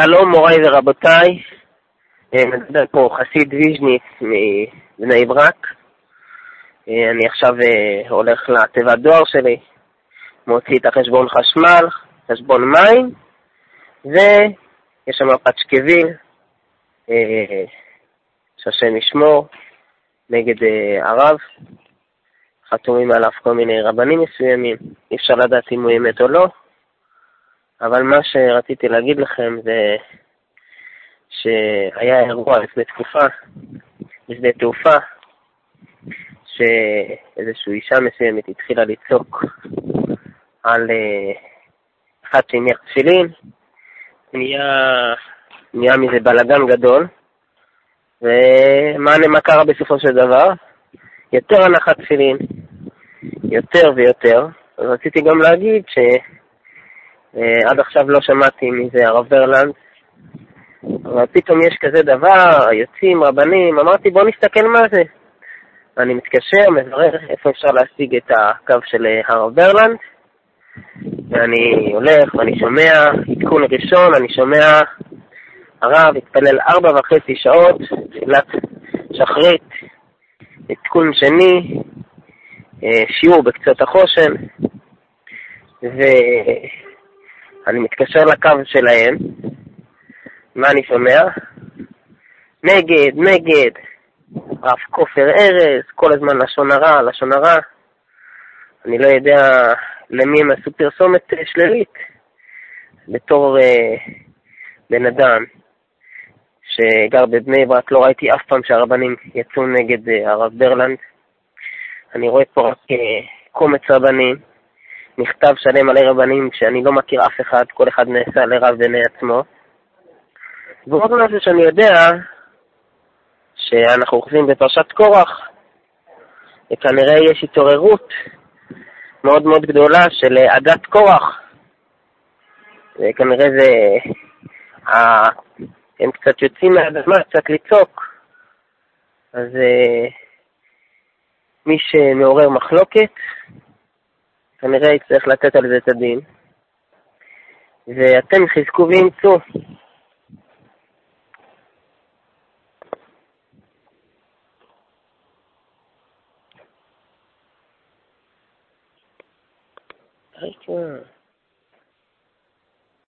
שלום מוריי ורבותיי, אה, מדבר פה חסיד ויז'ניץ מבני ברק. אה, אני עכשיו אה, הולך לתיבת דואר שלי, מוציא את החשבון חשמל, חשבון מים, ויש שם פשקוויל, שהשם ישמור, נגד הרב. חתומים עליו כל מיני רבנים מסוימים, אי אפשר לדעת אם הוא אמת או לא. אבל מה שרציתי להגיד לכם זה שהיה אירוע לפני תקופה בשדה תעופה, שאיזושהי אישה מסוימת התחילה לצעוק על uh, אחד שהניח תפילין, נהיה, נהיה מזה בלאגן גדול, ומה קרה בסופו של דבר? יותר הנחת תפילין, יותר ויותר. רציתי גם להגיד ש... אה, עד עכשיו לא שמעתי מי זה הרב ברלנד, אבל פתאום יש כזה דבר, יוצאים רבנים, אמרתי בוא נסתכל מה זה. אני מתקשר, מברר איפה אפשר להשיג את הקו של אה, הרב ברלנד, ואני הולך ואני שומע עדכון ראשון, אני שומע הרב התפלל ארבע וחצי שעות, תפילת שחרית, עדכון שני, אה, שיעור בקצות החושן, ו... אני מתקשר לקו שלהם, מה אני שומע? נגד, נגד, רב כופר ארז, כל הזמן לשון הרע, לשון הרע. אני לא יודע למי הם עשו פרסומת אה, שלילית. בתור אה, בן אדם שגר בבני ברק, לא ראיתי אף פעם שהרבנים יצאו נגד אה, הרב ברלנד. אני רואה פה רק אה, קומץ רבנים מכתב שלם מלא רבנים שאני לא מכיר אף אחד, כל אחד נעשה לרב בעיני עצמו. ועוד משהו שאני יודע, שאנחנו אוחזים בפרשת קורח, וכנראה יש התעוררות מאוד מאוד גדולה של עדת קורח. וכנראה זה... הם קצת יוצאים מהאדמה, קצת לצעוק. אז אה, מי שמעורר מחלוקת, כנראה יצטרך לתת על זה את הדין. ואתם חזקו ואימצו.